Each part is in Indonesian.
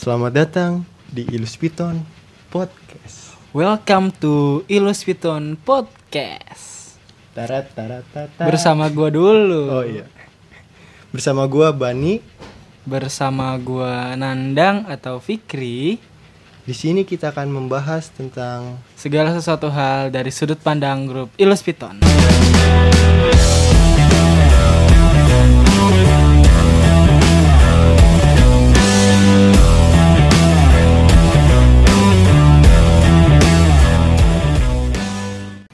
Selamat datang di Iluspiton Podcast. Welcome to Iluspiton Podcast. Tarat tarat tata. Bersama gua dulu. Oh iya. Bersama gua Bani. Bersama gua Nandang atau Fikri. Di sini kita akan membahas tentang Segala sesuatu hal dari sudut pandang grup Iluspiton.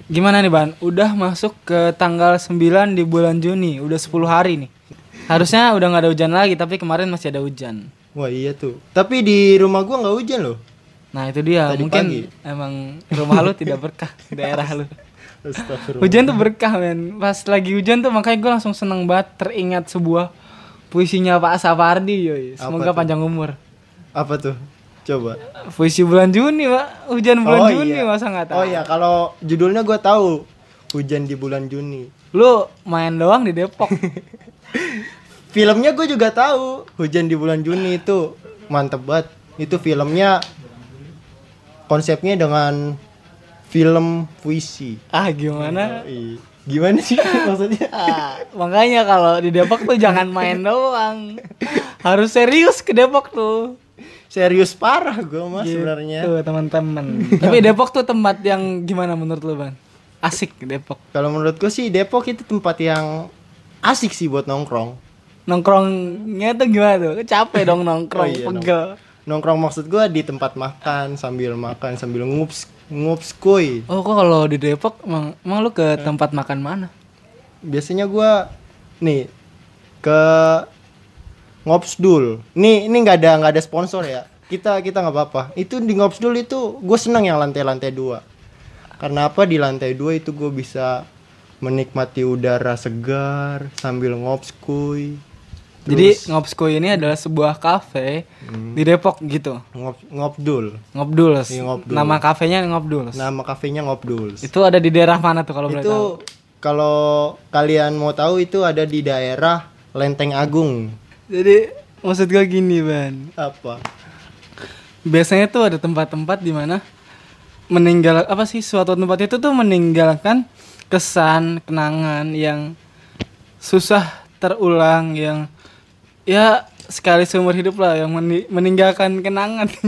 Gimana nih Ban? Udah masuk ke tanggal 9 di bulan Juni, udah 10 hari nih. Harusnya udah nggak ada hujan lagi, tapi kemarin masih ada hujan. Wah iya tuh. Tapi di rumah gua nggak hujan loh. Nah itu dia, Tadi mungkin pagi. emang rumah lu tidak berkah daerah lu. Hujan tuh berkah men. Pas lagi hujan tuh makanya gue langsung seneng banget teringat sebuah puisinya Pak Sapardi yoi. Semoga panjang umur. Apa tuh? Coba. Puisi bulan Juni pak, hujan bulan Oh, Juni iya. masa nggak tahu? Oh iya, kalau judulnya gua tahu. Hujan di bulan Juni. Lu main doang di Depok. Filmnya gue juga tahu. Hujan di bulan Juni itu mantep banget. Itu filmnya konsepnya dengan film puisi. ah gimana? Gimana sih maksudnya? Ah, makanya kalau di Depok tuh jangan main doang. Harus serius ke Depok tuh. Serius parah gue mah Gitu, sebenarnya. teman-teman. Tapi Depok tuh tempat yang gimana menurut lu bang? Asik Depok. Kalau menurut gue sih Depok itu tempat yang asik sih buat nongkrong. Nongkrongnya tuh gimana tuh? Capek dong nongkrong, Oh iya, pegel. Nongkrong maksud gue di tempat makan sambil makan sambil ngups ngups kuy. Oh kok kalau di Depok emang, emang lu ke tempat makan mana? Biasanya gue nih ke ngopsdul. Nih ini nggak ada nggak ada sponsor ya. Kita kita nggak apa-apa. Itu di ngopsdul itu gue seneng yang lantai-lantai dua. Karena apa di lantai dua itu gue bisa menikmati udara segar sambil ngops kuy. Jadi Ngopsko ini adalah sebuah kafe Hmm. di Depok gitu. Ngop, ngopdul. Ngobduls. Iya. Nama kafenya Ngobduls. Nama kafenya ngopdul. Itu ada di daerah mana tuh kalau boleh tahu? itu kalau kalian mau tahu itu ada di daerah Lenteng Agung. Jadi maksud gue gini, Ban. Apa? Biasanya tuh ada tempat-tempat di mana meninggal apa sih suatu tempat itu tuh meninggalkan kesan kenangan yang susah terulang yang ya sekali seumur hidup lah yang meni- meninggalkan kenangan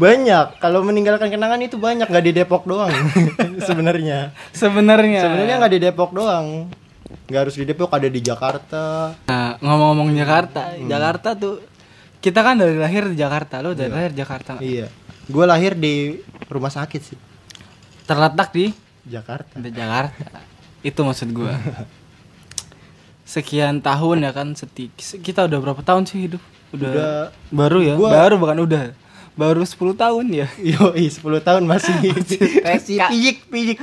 Banyak. Kalau meninggalkan kenangan itu banyak nggak di Depok doang. Sebenarnya. sebenarnya Sebenarnya nggak di Depok doang. Nggak harus di Depok ada di Jakarta. nah ngomong-ngomong Jakarta. Jakarta tuh kita kan dari lahir di Jakarta lo dari lahir Jakarta. Iya. Gue lahir di rumah sakit sih. terletak di? Jakarta. di Jakarta. Itu maksud gua. Sekian tahun ya kan seti kita udah berapa tahun sih hidup? Udah, Udah. baru ya? Gua- baru bukan udah. Baru 10 tahun ya? Yo, 10 tahun masih. Masih pijik pijik.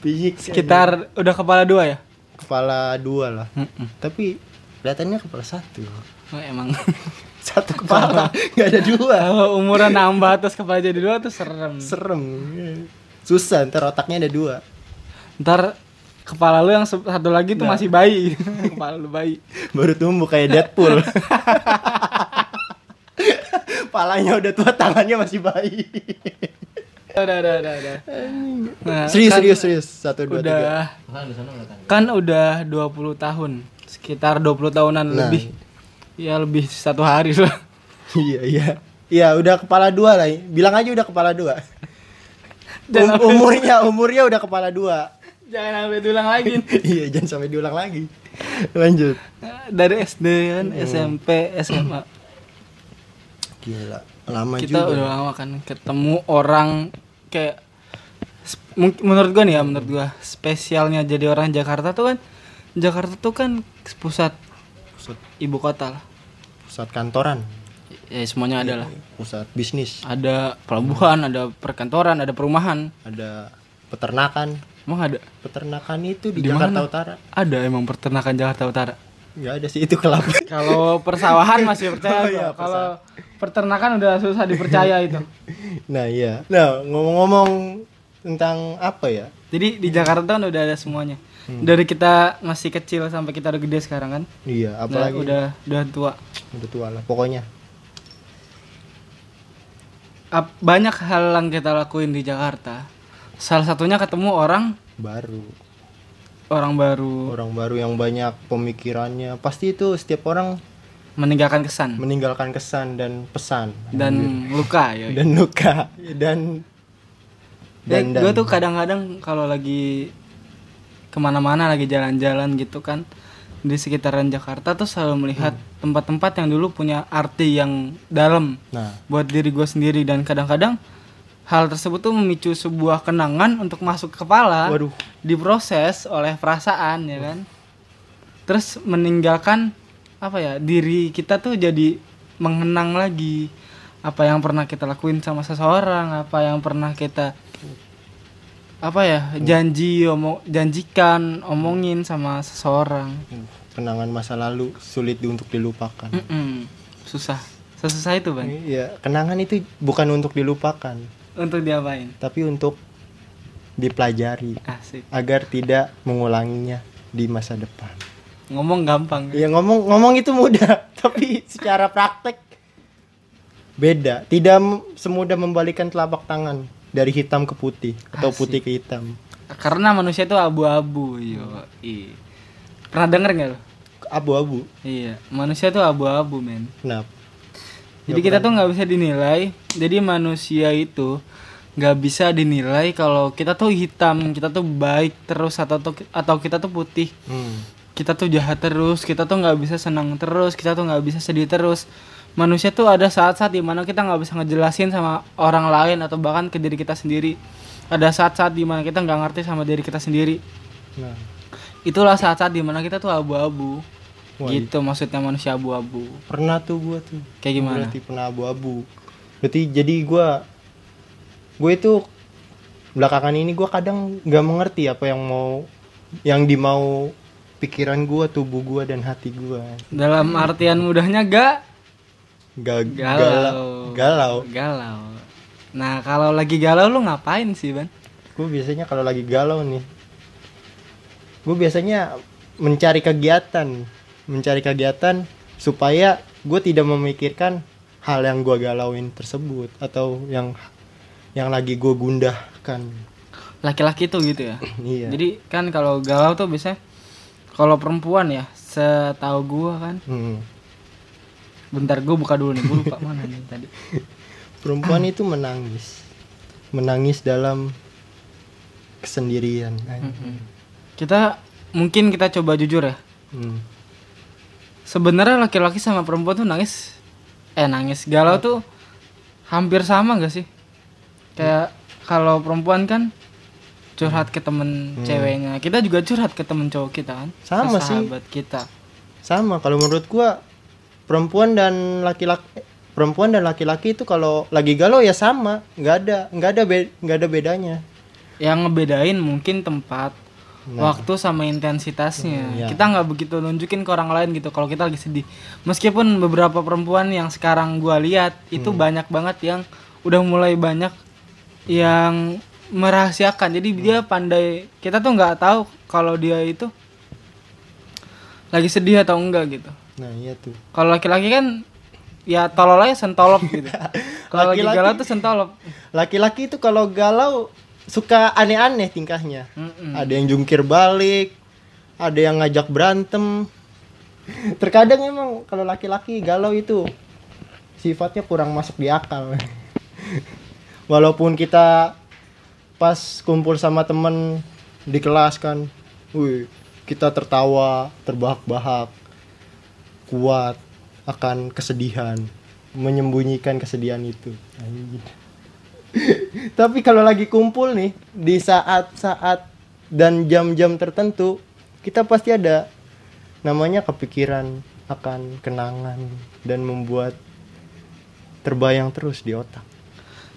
Pijik sekitar udah kepala dua ya kepala dua lah. Mm-mm. Tapi kelihatannya kepala satu. Oh, emang Satu kepala, nggak ada dua. kalau umuran nambah terus kepala jadi dua tuh serem Serem. Susah, ntar otaknya ada dua. ntar kepala lu yang satu lagi tuh Nah. masih bayi kepala lu bayi Baru tumbuh kayak Deadpool. Palanya udah tua, tangannya masih bayi. Udah udah udah, udah. Nah, serius, kan serius, serius. Satu, dua, tiga. udah kan udah 20 tahun sekitar 20 tahunan Nah. lebih ya lebih satu hari lah Iya, iya. Iya, udah kepala dua lah. Bilang aja udah kepala dua. Dan Um- umurnya, umurnya udah kepala dua. jangan sampai diulang lagi iya, jangan sampai diulang lagi. Lanjut. dari SD kan Hmm. SMP SMA Gila, lama kita juga. udah lama kan ketemu orang kayak menurut gua nih ya menurut gua spesialnya jadi orang Jakarta tuh kan Jakarta tuh kan pusat Pusat, ibu kota lah pusat kantoran, ya semuanya ada lah pusat bisnis, ada pelabuhan ada perkantoran ada perumahan ada peternakan. emang ada Peternakan itu di, Di Jakarta mana? Utara. ada emang peternakan Jakarta Utara Nggak ada sih itu kelapa. Kalau persawahan masih percaya Oh iya, Kalau peternakan udah susah dipercaya itu. nah iya. Nah ngomong-ngomong tentang apa ya? Jadi di Jakarta kan udah ada semuanya. Dari kita masih kecil sampai kita udah gede sekarang kan. Iya, Udah, apalagi udah udah tua. udah tua lah pokoknya Ap- banyak hal yang kita lakuin di Jakarta salah satunya ketemu orang baru orang baru orang baru yang banyak pemikirannya pasti itu setiap orang meninggalkan kesan. Meninggalkan kesan dan pesan. Dan luka ya dan luka dan dan, gue tuh kadang-kadang kalau lagi ke mana-mana lagi jalan-jalan gitu kan di sekitaran Jakarta tuh selalu melihat tempat-tempat yang dulu punya arti yang dalam nah. buat diri gue sendiri. Dan kadang-kadang hal tersebut tuh memicu sebuah kenangan untuk masuk ke kepala waduh. diproses oleh perasaan ya kan? Terus meninggalkan apa ya diri kita tuh jadi mengenang lagi. Apa yang pernah kita lakuin sama seseorang apa yang pernah kita apa ya janji omong janjikan omongin sama seseorang. Kenangan masa lalu sulit untuk dilupakan. Mm-mm. susah. Sesusah itu bang. Iya, kenangan itu bukan untuk dilupakan, untuk diapain? Tapi untuk dipelajari asik. agar tidak mengulanginya di masa depan. Ngomong gampang Iya ngomong ngomong itu mudah, tapi secara praktek beda. Tidak semudah membalikan telapak tangan dari hitam ke putih atau Asik. putih ke hitam. karena manusia itu abu-abu yo pernah denger nggak lo Abu-abu. iya manusia itu abu-abu men Kenapa? Jadi kita tuh nggak bisa dinilai. Jadi manusia itu nggak bisa dinilai kalau kita tuh hitam, kita tuh baik terus atau atau kita tuh putih. Hmm. Kita tuh jahat terus, kita tuh nggak bisa senang terus, kita tuh nggak bisa sedih terus. Manusia tuh ada saat-saat di mana kita nggak bisa ngejelasin sama orang lain atau bahkan ke diri kita sendiri. Ada saat-saat di mana kita nggak ngerti sama diri kita sendiri. Nah, Itulah saat-saat di mana kita tuh abu-abu. Gitu maksudnya manusia abu-abu. pernah tuh gua tuh. Kayak gimana? Berarti pernah abu-abu. Berarti jadi gua gue itu belakangan ini gua kadang nggak mengerti apa yang mau yang dimau pikiran gua, tubuh gua dan hati gua. Dalam artian mudahnya gak Ga- Galau. galau. Galau. Nah, kalau lagi galau lu ngapain sih, Ban? Gue biasanya kalau lagi galau nih, gue biasanya mencari kegiatan, mencari kegiatan supaya gue tidak memikirkan hal yang gue galauin tersebut atau yang yang lagi gue gundahkan. Laki-laki tuh gitu ya. iya. Jadi kan kalau galau tuh biasanya kalau perempuan ya, setahu gua kan. Hmm. Bentar gua buka dulu nih, gua lupa mana nih tadi. Perempuan itu menangis, menangis dalam kesendirian. Mm-mm. Kita mungkin kita coba jujur ya. Hmm. Sebenarnya laki-laki sama perempuan tuh nangis eh nangis galau tuh hampir sama gak sih? Kayak kalau perempuan kan curhat ke temen ceweknya, kita juga curhat ke temen cowok kita kan, Hmm. Sama ke sih. sahabat kita. sama kalau menurut gua perempuan dan laki-laki perempuan dan laki-laki itu kalau lagi galau ya sama nggak ada nggak ada nggak ada bedanya Yang ngebedain mungkin tempat, Nah. waktu sama intensitasnya. Hmm, iya. Kita nggak begitu nunjukin ke orang lain gitu kalau kita lagi sedih. Meskipun beberapa perempuan yang sekarang gua lihat itu Hmm. banyak banget yang udah mulai banyak yang merahasiakan. Jadi dia pandai. Kita tuh nggak tahu kalau dia itu lagi sedih atau enggak gitu. nah iya tuh Kalau laki-laki kan ya tolol aja sentolop gitu. Kalau lagi Laki-laki- galau tuh sentolop. laki-laki itu kalau galau suka aneh-aneh tingkahnya Mm-mm. ada yang jungkir balik ada yang ngajak berantem terkadang emang kalau laki-laki galau itu sifatnya kurang masuk di akal walaupun kita pas kumpul sama temen di kelas kan wih kita tertawa terbahak-bahak kuat akan kesedihan menyembunyikan kesedihan itu. Tapi kalau lagi kumpul nih di saat-saat dan jam-jam tertentu kita pasti ada namanya kepikiran akan kenangan dan membuat terbayang terus di otak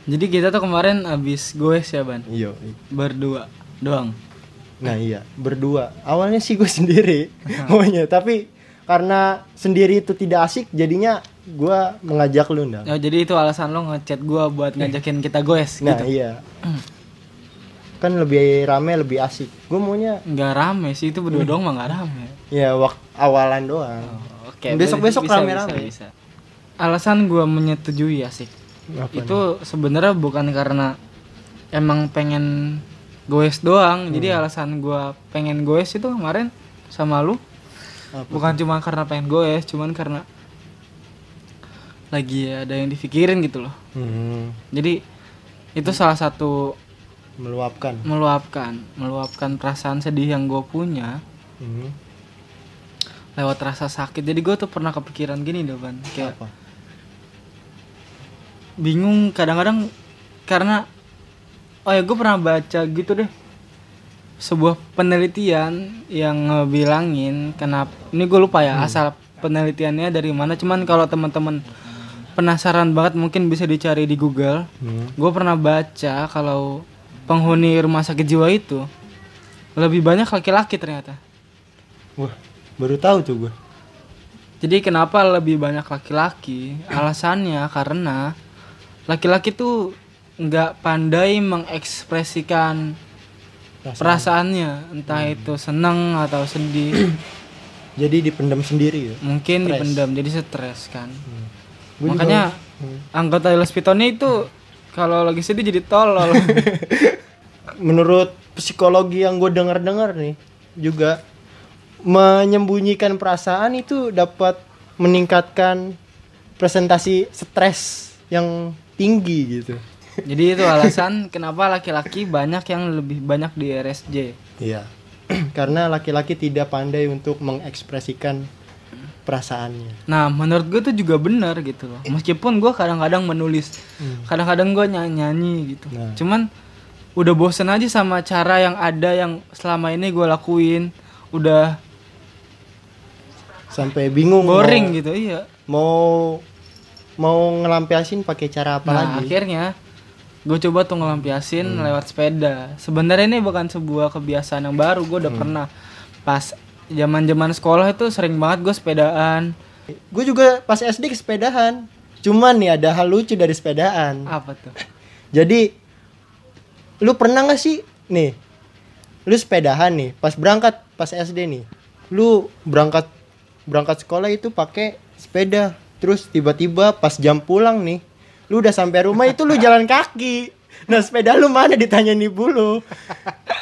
Jadi kita tuh kemarin abis goes ya ban iya berdua doang. nah iya berdua awalnya sih gue sendiri maunya tapi karena sendiri itu tidak asik jadinya gue mengajak lu ndang Oh, jadi itu alasan lo ngechat gua buat ngajakin kita goes nah gitu. iya kan lebih rame lebih asik gue maunya Nggak rame sih itu berdua doang mah nggak rame. ya wak awalan doang Oke. Besok-besok bisa, rame-rame. bisa, bisa. Alasan gua menyetujui asik. Apa nih? itu sebenarnya bukan karena emang pengen goes doang. Jadi Hmm. alasan gua pengen goes itu kemarin sama lu Apa? bukan cuma karena pengen goes, cuman karena lagi ada yang dipikirin gitu loh. Hmm, Jadi itu salah satu meluapkan. meluapkan, meluapkan perasaan sedih yang gue punya Hmm, lewat rasa sakit. Jadi gue tuh pernah kepikiran gini deh ban, kayak apa? Bingung kadang-kadang karena oh ya gue pernah baca gitu deh sebuah penelitian yang ngebilangin kenapa ini gue lupa ya asal penelitiannya dari mana cuman kalau teman-teman penasaran banget mungkin bisa dicari di Google Hmm. gue pernah baca kalau penghuni rumah sakit jiwa itu lebih banyak laki-laki ternyata Wah, baru tahu tuh gue. Jadi kenapa lebih banyak laki-laki? Alasannya karena laki-laki tuh nggak pandai mengekspresikan perasaannya, entah itu senang atau sedih. Jadi dipendam sendiri ya. Mungkin Stres. dipendam jadi stres kan. Gua juga- Makanya Hmm. anggota Les Pitonnya itu kalau lagi sedih jadi tolol. menurut psikologi yang gue dengar-dengar nih juga menyembunyikan perasaan itu dapat meningkatkan presentasi stres yang tinggi gitu. jadi itu alasan kenapa laki-laki banyak yang lebih banyak di RSJ. Iya. Karena laki-laki tidak pandai untuk mengekspresikan perasaannya. Nah, menurut gue tuh juga benar gitu loh. Meskipun gue kadang-kadang menulis, kadang-kadang gue nyanyi-nyanyi gitu. Nah. Cuman udah bosen aja sama cara yang ada yang selama ini gue lakuin. Udah Sampai bingung boring mau, gitu, iya. mau mau ngelampiasin pakai cara apa nah, lagi? Hmm. akhirnya gue coba tuh ngelampiasin lewat sepeda. Sebenarnya ini bukan sebuah kebiasaan yang baru. Gue Hmm. udah pernah pas zaman-zaman sekolah itu sering banget gue sepedaan. Gue juga pas SD kesepedahan. Cuman nih ada hal lucu dari sepedaan. Apa tuh? Jadi lu pernah gak sih nih lu sepedahan nih pas berangkat pas SD nih lu berangkat berangkat sekolah itu pakai sepeda terus tiba-tiba pas jam pulang nih lu udah sampai rumah itu lu jalan kaki nah sepeda lu mana ditanyain ibu lu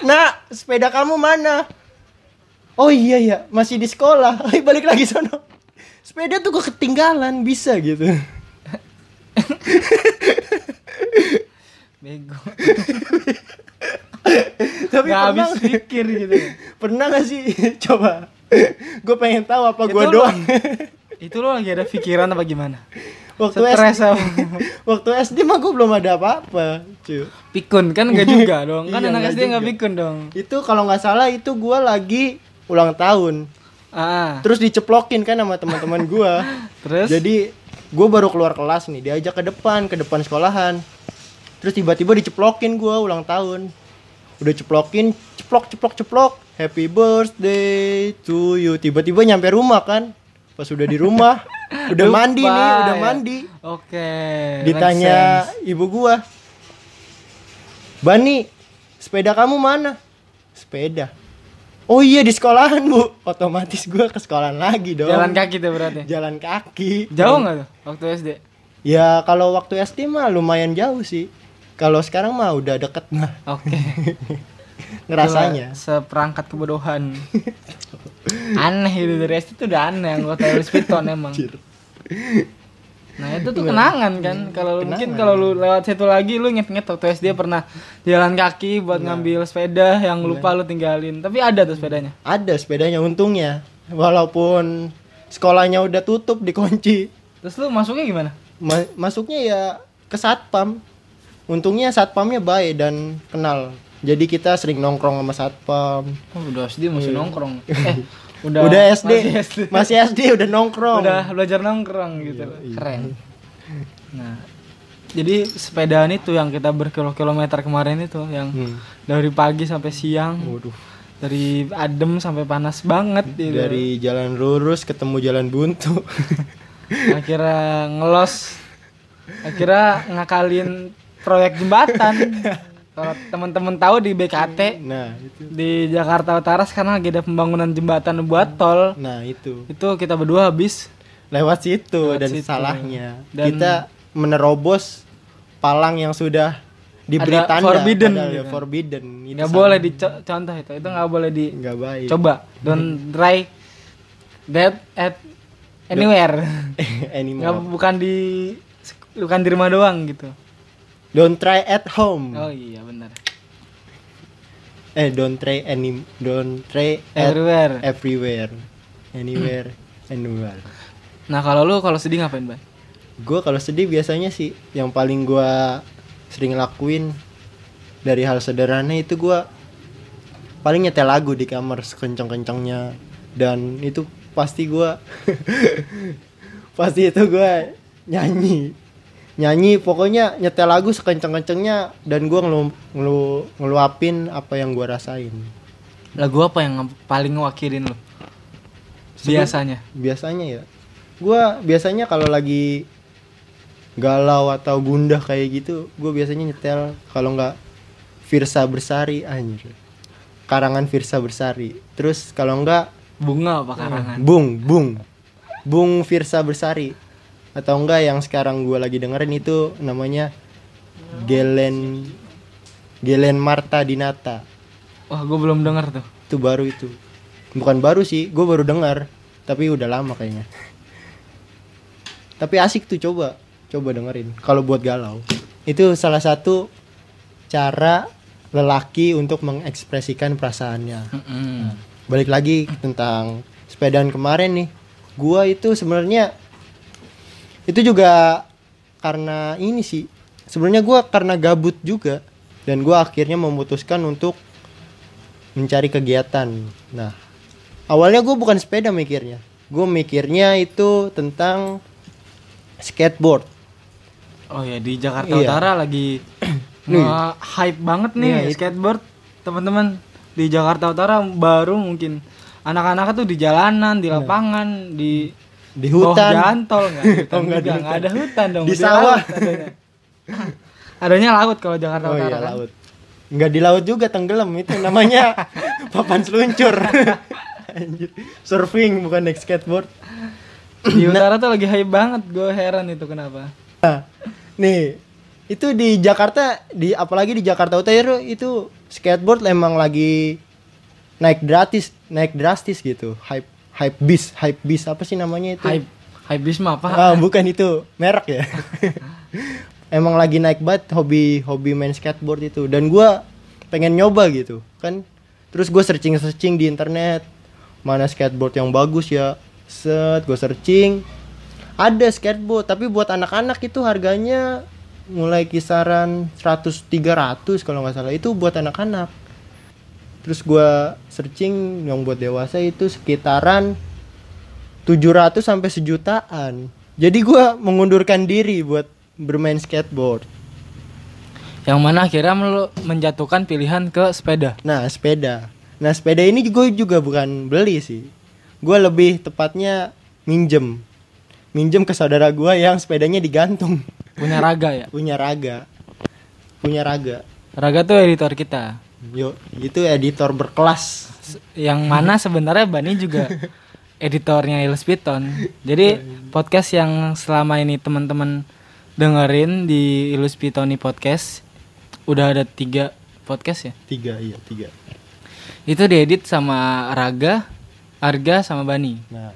nah sepeda kamu mana oh iya ya masih di sekolah Ayo balik lagi sono sepeda tuh kok ketinggalan bisa gitu Bego. tapi Gak habis pikir gitu. Pernah gak sih? Coba. gue pengen tahu apa gue doang. Itu lo lagi ada pikiran apa gimana? waktu Stres SD, waktu SD mah gue belum ada apa-apa, cu. Pikun kan enggak juga dong. Kan Iya, anak nggak SD enggak juga. pikun dong. Itu kalau nggak salah itu gue lagi ulang tahun. Ah. Terus diceplokin kan sama teman-teman gue. Terus Jadi gue baru keluar kelas nih, diajak ke depan, ke depan sekolahan. Terus tiba-tiba diceplokin gue ulang tahun. Udah ceplokin, ceplok ceplok ceplok. Happy birthday to you. Tiba-tiba nyampe rumah kan. Pas udah di rumah, udah Lupa mandi nih, udah ya. mandi. Oke. Ditanya ibu gua. Bani, sepeda kamu mana? Sepeda. Oh iya di sekolahan bu. Otomatis gua ke sekolahan lagi dong. jalan kaki tuh berarti. Jalan kaki. Jauh nggak tuh waktu SD? Ya kalau waktu SD mah lumayan jauh sih. Kalau sekarang mah udah deket mah Oke. ngerasanya. Itulah Seperangkat kebodohan. aneh itu dari SD tuh udah aneh anggota Louis Vuitton emang. Nah itu tuh kenangan kan. Kalau lu- mungkin kalau lu lewat situ lagi lu inget-inget waktu SD pernah jalan kaki buat ngambil sepeda yang lupa lu tinggalin. Tapi ada tuh sepedanya. Ada sepedanya untungnya. Walaupun sekolahnya udah tutup dikunci. Terus lu masuknya gimana? Ma- masuknya ya ke satpam. Untungnya satpamnya baik dan kenal. Jadi kita sering nongkrong sama satpam. Oh, udah SD masih nongkrong. Eh, udah Udah, SD. Masih SD. Masih SD udah nongkrong. Udah belajar nongkrong gitu. Keren. Nah, jadi sepedaan itu yang kita berkilo-kilometer kemarin itu yang Hmm. dari pagi sampai siang, Waduh. dari adem sampai panas banget gitu. Dari jalan lurus ketemu jalan buntu. Akhirnya ngelos. Akhirnya ngakalin proyek jembatan. Kalau teman-teman tahu di BKT Nah, itu. di Jakarta Utara sekarang lagi ada pembangunan jembatan buat tol. Nah, itu. Itu kita berdua habis Lewat situ Lewat dan situ. salahnya Dan- kita menerobos palang yang sudah diberi Ada tanda forbidden padahal gitu. ya, forbidden. Itu nggak boleh dicontoh itu. Itu nggak boleh nggak baik. dicoba. Don't try that at anywhere. Nggak Anymore. bukan di bukan di rumah doang gitu. Don't try at home. Oh iya benar. Eh, don't try any don't try at Everywhere. everywhere. Anywhere, anywhere. Nah kalau lu kalau sedih ngapain ban? Gue kalau sedih biasanya sih yang paling gua sering lakuin dari hal sederhana itu gua paling nyetel lagu di kamar sekencang-kencangnya dan itu pasti gua pasti itu gua nyanyi nyanyi pokoknya nyetel lagu sekencang-kencangnya dan gua ngelu, ngelu, ngeluapin apa yang gua rasain Lagu apa yang paling ngewakilin lu? Biasanya. biasanya ya gua biasanya kalau lagi galau atau gundah kayak gitu gue biasanya nyetel kalau nggak Virsa Bersari anjir karangan Virsa Bersari terus kalau nggak Bunga apa karangan? Bung Bung Bung Virsa Bersari atau enggak yang sekarang gue lagi dengerin itu namanya Gelen Gelen Marta Dinata. Wah gue belum denger tuh. itu baru itu. Bukan baru sih gue baru dengar tapi udah lama kayaknya. Tapi asik tuh coba coba dengerin kalau buat galau. Itu salah satu cara lelaki untuk mengekspresikan perasaannya. Mm-mm. balik lagi tentang sepedaan kemarin nih. Gua itu sebenarnya itu juga karena ini sih. Sebenarnya gua karena gabut juga. Dan gua akhirnya memutuskan untuk mencari kegiatan. Nah awalnya gue bukan sepeda mikirnya. Gue mikirnya itu tentang skateboard. Oh ya di Jakarta Iya. Utara lagi hype banget nih Iya, skateboard. Teman-teman di Jakarta Utara baru mungkin anak-anak tuh di jalanan di lapangan di di hutan. Jalan tol nggak? Hutan Oh, nggak di juga, hutan. nggak ada hutan dong Di sawah. laut adanya. adanya laut kalau Jakarta oh Utara iya kan. laut. Nggak di laut juga tenggelam. Itu namanya papan seluncur. Anjir. surfing bukan naik skateboard. Di utara tuh lagi hype banget. Gue heran itu kenapa. Nah, nih. Itu di Jakarta di apalagi di Jakarta Utara itu skateboard emang lagi naik gratis naik drastis gitu hype hype bis hype bis apa sih namanya itu? Hype hype bisma apa? Ah bukan itu merek ya. Emang lagi naik banget hobi hobi main skateboard itu. Dan gua pengen nyoba gitu kan? Terus gue searching searching di internet mana skateboard yang bagus ya. Set gue searching. Ada skateboard tapi buat anak-anak itu harganya mulai kisaran 100 300 kalau nggak salah. Itu buat anak-anak terus gua searching yang buat dewasa itu sekitaran 700 sampai sejutaan. Jadi gua mengundurkan diri buat bermain skateboard. Yang mana akhirnya lu menjatuhkan pilihan ke sepeda. Nah sepeda. Nah sepeda ini gue juga bukan beli sih. Gua lebih tepatnya minjem. Minjem ke saudara gua yang sepedanya digantung. Punya raga ya? Punya raga. Punya raga. Raga tuh editor kita Yo, itu editor berkelas. Yang mana sebenarnya Bani juga editornya Illuspiton. Jadi podcast yang selama ini teman-teman dengerin di Illuspitoni podcast udah ada tiga podcast ya. Tiga, iya tiga. Itu diedit sama Raga, Arga sama Bani. Nah,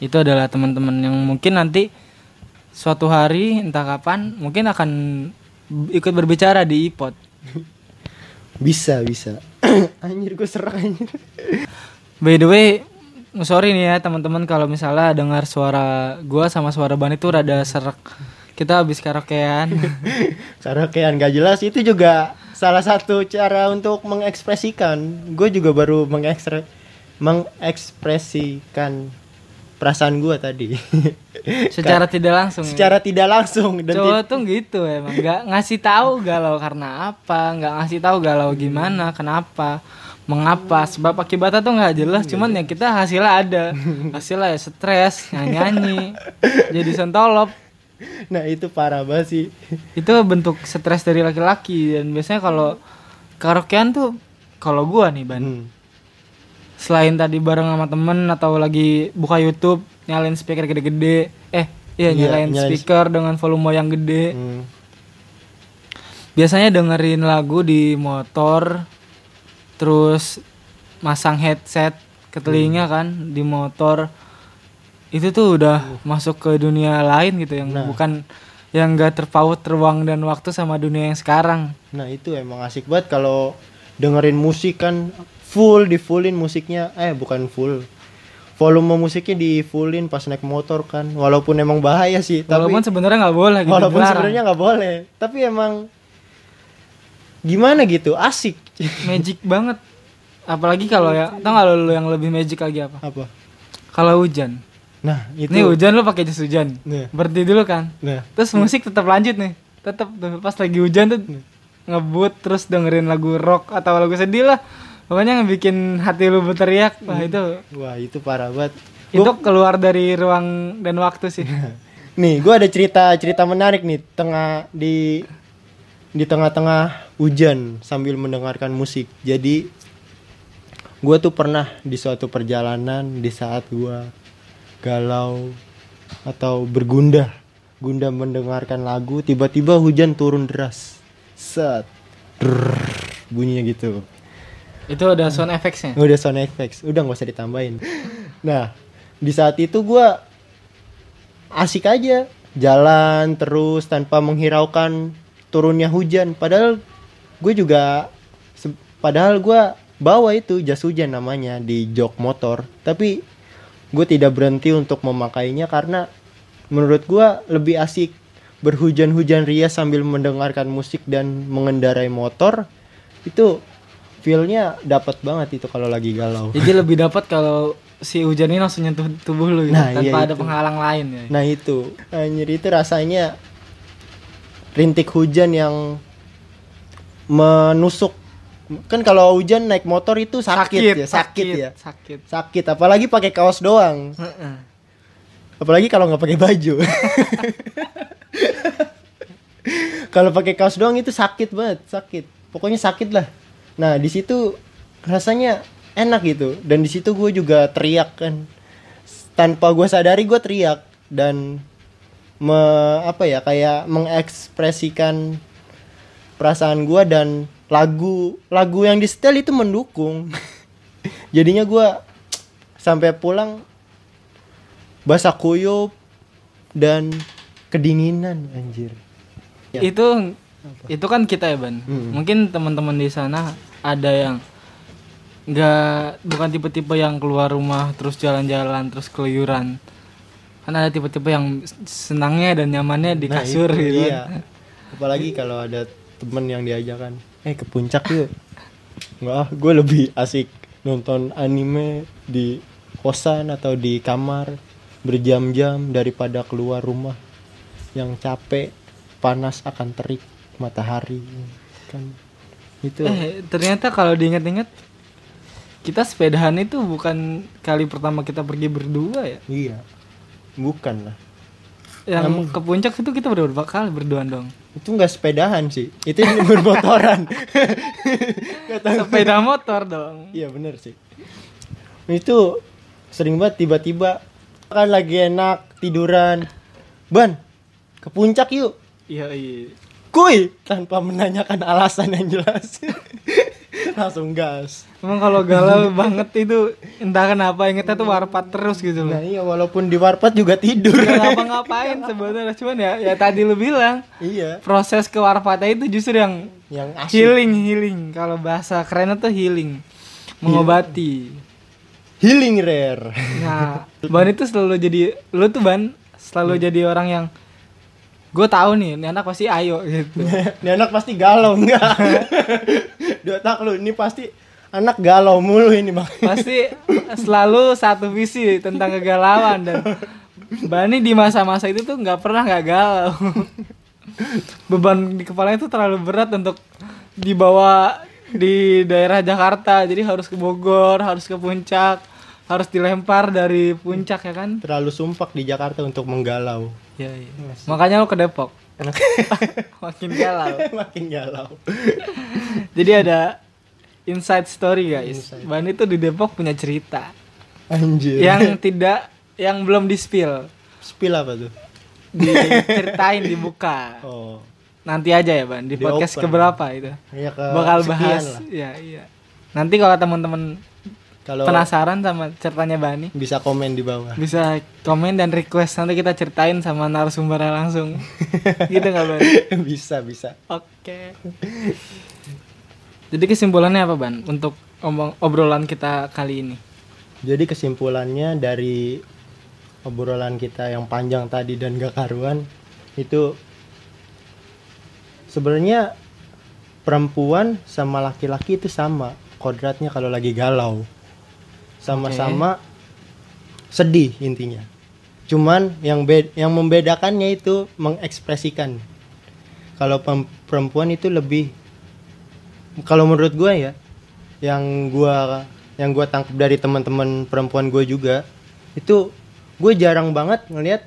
Itu adalah teman-teman yang mungkin nanti suatu hari entah kapan mungkin akan ikut berbicara di iPod. bisa bisa. anjir gue serak anjir. By the way, sorry nih ya teman-teman kalau misalnya dengar suara gua sama suara Bani itu rada serak. Kita habis karaokean. Karena kayak nggak jelas itu juga salah satu cara untuk mengekspresikan. Gue juga baru mengekspre mengekspresikan perasaan gue tadi. Secara tidak langsung. ya. Secara tidak langsung dan Cowok tuh gitu emang nggak ngasih tahu galau karena apa, nggak ngasih tahu galau gimana, kenapa, mengapa, sebab akibatnya tuh nggak jelas. Cuman ya kita hasilnya ada, hasilnya ya stres, nyanyi, jadi sentolop. nah itu parah banget sih itu bentuk stres dari laki-laki dan biasanya kalau karaokean tuh kalau gua nih ban Hmm. Selain tadi bareng sama temen atau lagi buka YouTube nyalain speaker gede-gede eh iya Iya, nyalain nyalain speaker dengan volume yang gede Hmm. biasanya dengerin lagu di motor terus masang headset ke telinga Hmm. kan di motor itu tuh udah masuk ke dunia lain gitu yang Nah. bukan yang gak terpaut ruang dan waktu sama dunia yang sekarang Nah itu emang asik banget kalau dengerin musik kan full di fullin musiknya. Eh bukan full. Volume musiknya di fullin pas naik motor kan. Walaupun emang bahaya sih tapi walaupun sebenarnya nggak boleh gitu walaupun sebenarnya nggak boleh. Tapi emang gimana gitu? Asik. Magic banget. Apalagi kalau ya tau gak lo yang lebih magic lagi apa? Apa? Kalau hujan. Nah itu. Ini hujan lo pakai jas hujan. Nah. berhenti dulu kan. Nah terus musik tetap lanjut nih. Tetap pas lagi hujan tuh ngebut terus dengerin lagu rock atau lagu sedih lah pokoknya ngebikin hati lu berteriak wah itu wah itu parah banget. Itu keluar dari ruang dan waktu sih. Nih gue ada cerita cerita menarik nih tengah di di tengah-tengah hujan sambil mendengarkan musik. Jadi gue tuh pernah di suatu perjalanan di saat gue galau atau bergundah gundah mendengarkan lagu tiba-tiba hujan turun deras. Set. Drrrr, bunyinya gitu itu ada sound effectsnya? Udah sound effects. Udah nggak usah ditambahin. Nah di saat itu gua asik aja. Jalan terus tanpa menghiraukan turunnya hujan. Padahal gue juga padahal gua bawa itu jas hujan namanya di jok motor. Tapi gue tidak berhenti untuk memakainya karena menurut gua lebih asik berhujan-hujan rias sambil mendengarkan musik dan mengendarai motor. Itu feelnya dapat banget itu kalau lagi galau. Jadi lebih dapat kalau si hujan ini langsung nyentuh tubuh lu gitu, Nah, tanpa iya ada itu. penghalang lain ya. Nah itu. Anjir itu rasanya Rintik hujan yang Menusuk. Kan kalau hujan naik motor itu sakit, ya Sakit, ya. sakit. Sakit apalagi pakai kaos doang. Apalagi kalau nggak pakai baju. Kalau pakai kaos doang itu sakit banget Sakit. Pokoknya sakit lah Nah di situ rasanya enak gitu. Dan di situ gue juga teriak kan. Tanpa gue sadari gue teriak. Dan me, apa ya kayak mengekspresikan perasaan gua dan lagu lagu yang di setel itu mendukung. Jadinya gua sampai pulang basah kuyup dan kedinginan anjir. Ya. itu itu kan kita ya ban Mm. mungkin teman-teman di sana ada yang nggak bukan tipe-tipe yang keluar rumah terus jalan-jalan terus keluyuran. Kan ada tipe-tipe yang senangnya dan nyamannya di Nah, kasur itu, gitu. iya. apalagi kalau ada temen yang diajakan eh ke puncak yuk. Nggak ah gue lebih asik nonton anime di kosan atau di kamar berjam-jam daripada keluar rumah yang capek panas akan terik matahari. Kan itu Eh ternyata kalau diingat-ingat kita sepedahan itu bukan kali pertama kita pergi berdua ya. iya bukan lah Yang ke puncak itu kita berdua kali berduaan dong. itu nggak sepedahan sih itu bermotoran. Sepeda motor dong. Iya bener sih. Itu sering banget tiba-tiba kan lagi enak tiduran. Ban, ke puncak yuk. Iya iya. Kuy, tanpa menanyakan alasan yang jelas. Langsung gas. Emang kalau galau banget itu entah kenapa ingetnya tuh warpat terus gitu loh. Nah iya walaupun di warpat juga tidur. Gak ngapa-ngapain sebenarnya cuman ya ya tadi lu bilang iya. proses ke warpatnya itu justru yang Yang asik. healing healing kalau bahasa kerennya tuh healing mengobati. Healing rare. Nah, Ban itu selalu jadi lu tuh Ban selalu Hmm. jadi orang yang gue tahu nih, ini anak pasti ayo gitu. ini anak pasti galau enggak? Di otak lu ini pasti anak galau mulu ini mak. pasti selalu satu visi tentang kegalauan dan Bani di masa-masa itu tuh nggak pernah nggak galau. Beban di kepalanya itu terlalu berat untuk dibawa di daerah Jakarta, jadi harus ke Bogor, harus ke puncak, harus dilempar dari puncak ya kan? Terlalu sumpak di Jakarta untuk menggalau. Ya, iya. makanya lo ke Depok. Makin galau. Makin galau. Jadi ada inside story guys. Inside. Bani tuh di Depok punya cerita. Anjir. Yang tidak yang belum di spill spill apa tuh? Diceritain dibuka. Oh. Nanti aja ya ban. Di, Di podcast open. keberapa itu? Ya ke bakal bahas. lah. ya iya. Nanti kalau teman-teman kalau penasaran sama ceritanya Bani bisa komen di bawah. Bisa komen dan request. Nanti kita ceritain sama narasumbernya langsung. Gitu nggak ban bisa bisa. Oke. Jadi kesimpulannya apa ban untuk omong obrolan kita kali ini? Jadi kesimpulannya dari obrolan kita yang panjang tadi dan gak karuan itu sebenarnya perempuan sama laki-laki itu sama kodratnya kalau lagi galau sama-sama sedih intinya. Cuman yang bed yang membedakannya itu mengekspresikan. Kalau perempuan itu lebih kalau menurut gua ya yang gua yang gua tangkap dari teman-teman perempuan gue juga itu gue jarang banget ngelihat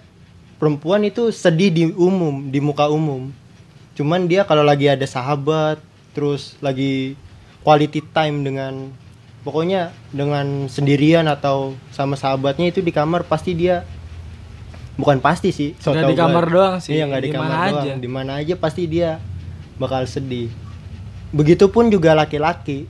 perempuan itu sedih di umum di muka umum. Cuman dia kalau lagi ada sahabat terus lagi quality time dengan pokoknya dengan sendirian atau sama sahabatnya itu di kamar pasti dia bukan pasti sih so Nggak di gua. kamar doang sih, iya nggak di, kamar mana doang aja. di mana aja pasti dia bakal sedih begitupun juga laki-laki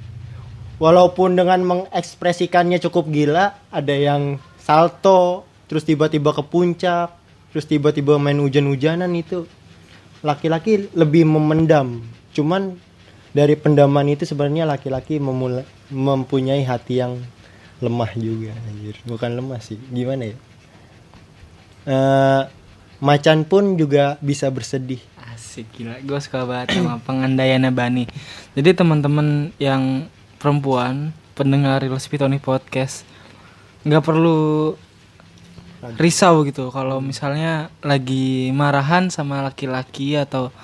walaupun dengan mengekspresikannya cukup gila ada yang salto terus tiba-tiba ke puncak terus tiba-tiba main hujan-hujanan itu laki-laki lebih memendam cuman dari pendaman itu sebenarnya laki-laki memula- mempunyai hati yang lemah juga anjir. Bukan lemah sih gimana ya? Eh, macan pun juga bisa bersedih. Asik gila, gue suka banget sama pengandaiannya Bani. Jadi teman-teman yang perempuan pendengar Reels Pitoni podcast nggak perlu risau gitu kalau misalnya lagi marahan sama laki-laki atau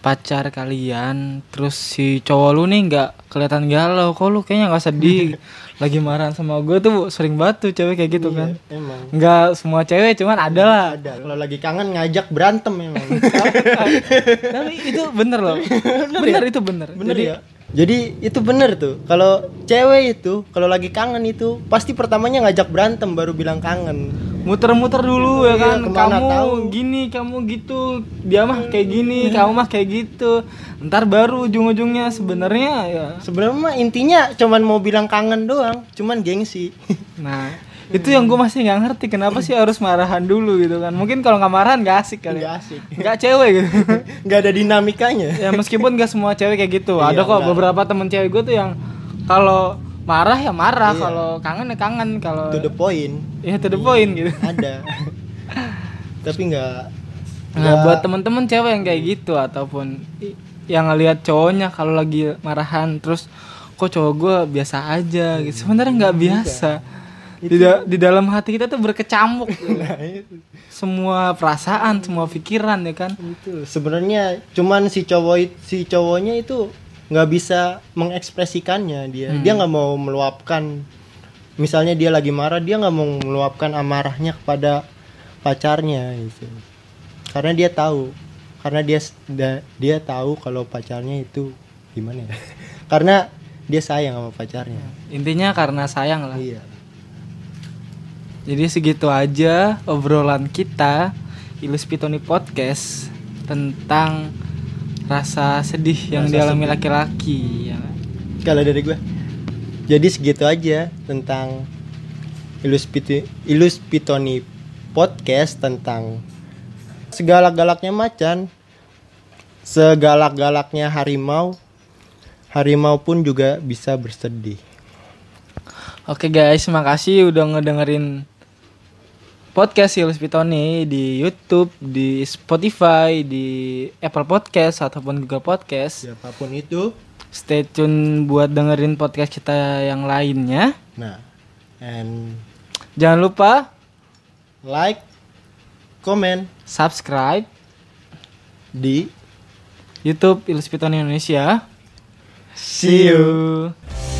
pacar kalian terus si cowok lu nih nggak kelihatan galau. Kok lu kayaknya nggak sedih? Lagi marahan sama gue tuh sering banget tuh cewek kayak gitu kan. emang. Nggak semua cewek cuman ada lah. ada. Kalau lagi kangen ngajak berantem emang. Tapi itu bener loh. Bener itu bener, bener Jadi, ya? Jadi itu bener tuh. Kalau cewek itu kalau lagi kangen itu pasti pertamanya ngajak berantem baru bilang kangen muter-muter dulu ya Iya, kan? kamu tahu. gini kamu gitu. Dia mah kayak gini kamu mah kayak gitu. Ntar baru ujung-ujungnya. Sebenarnya ya. Sebenarnya mah intinya cuman mau bilang kangen doang cuman gengsi. Nah itu yang gue masih nggak ngerti kenapa sih harus marahan dulu gitu kan? Mungkin kalau nggak marahan nggak asik kali nggak ya. asik. Nggak cewek gitu. Nggak ada dinamikanya. Ya meskipun nggak semua cewek kayak gitu. Iya, ada kok enggak. beberapa temen cewek gue tuh yang kalau marah ya marah Iya. kalau kangen ya kangen kalau to the point ya to the point gitu ada tapi nggak Nah, buat temen-temen cewek yang kayak gitu ataupun yang ngelihat cowoknya kalau lagi marahan terus kok cowok gue biasa aja gitu. Sebenarnya nggak biasa. Di, da- di dalam hati kita tuh berkecamuk. Nah, itu. semua perasaan, semua pikiran ya kan. itu sebenarnya cuman si cowok si cowoknya itu nggak bisa mengekspresikannya. Dia Hmm. dia nggak mau meluapkan misalnya dia lagi marah dia nggak mau meluapkan amarahnya kepada pacarnya gitu. Karena dia tahu karena dia dia tahu kalau pacarnya itu gimana ya? Karena dia sayang sama pacarnya. Intinya karena sayang lah. iya. Jadi segitu aja obrolan kita Ilus Pitoni Podcast tentang rasa sedih yang Rasa dialami sedih. laki-laki ya. kalau dari gue jadi segitu aja tentang Ilus, Piti- Ilus Pitoni podcast tentang segalak-galaknya macan segalak-galaknya harimau harimau pun juga bisa bersedih Oke guys, makasih udah ngedengerin podcast Ilus Pitoni di YouTube, di Spotify, di Apple Podcast ataupun Google Podcast. siapa pun itu Stay tune buat dengerin podcast kita yang lainnya. nah and Jangan lupa like comment subscribe di YouTube Ilus Pitoni Indonesia. see you you.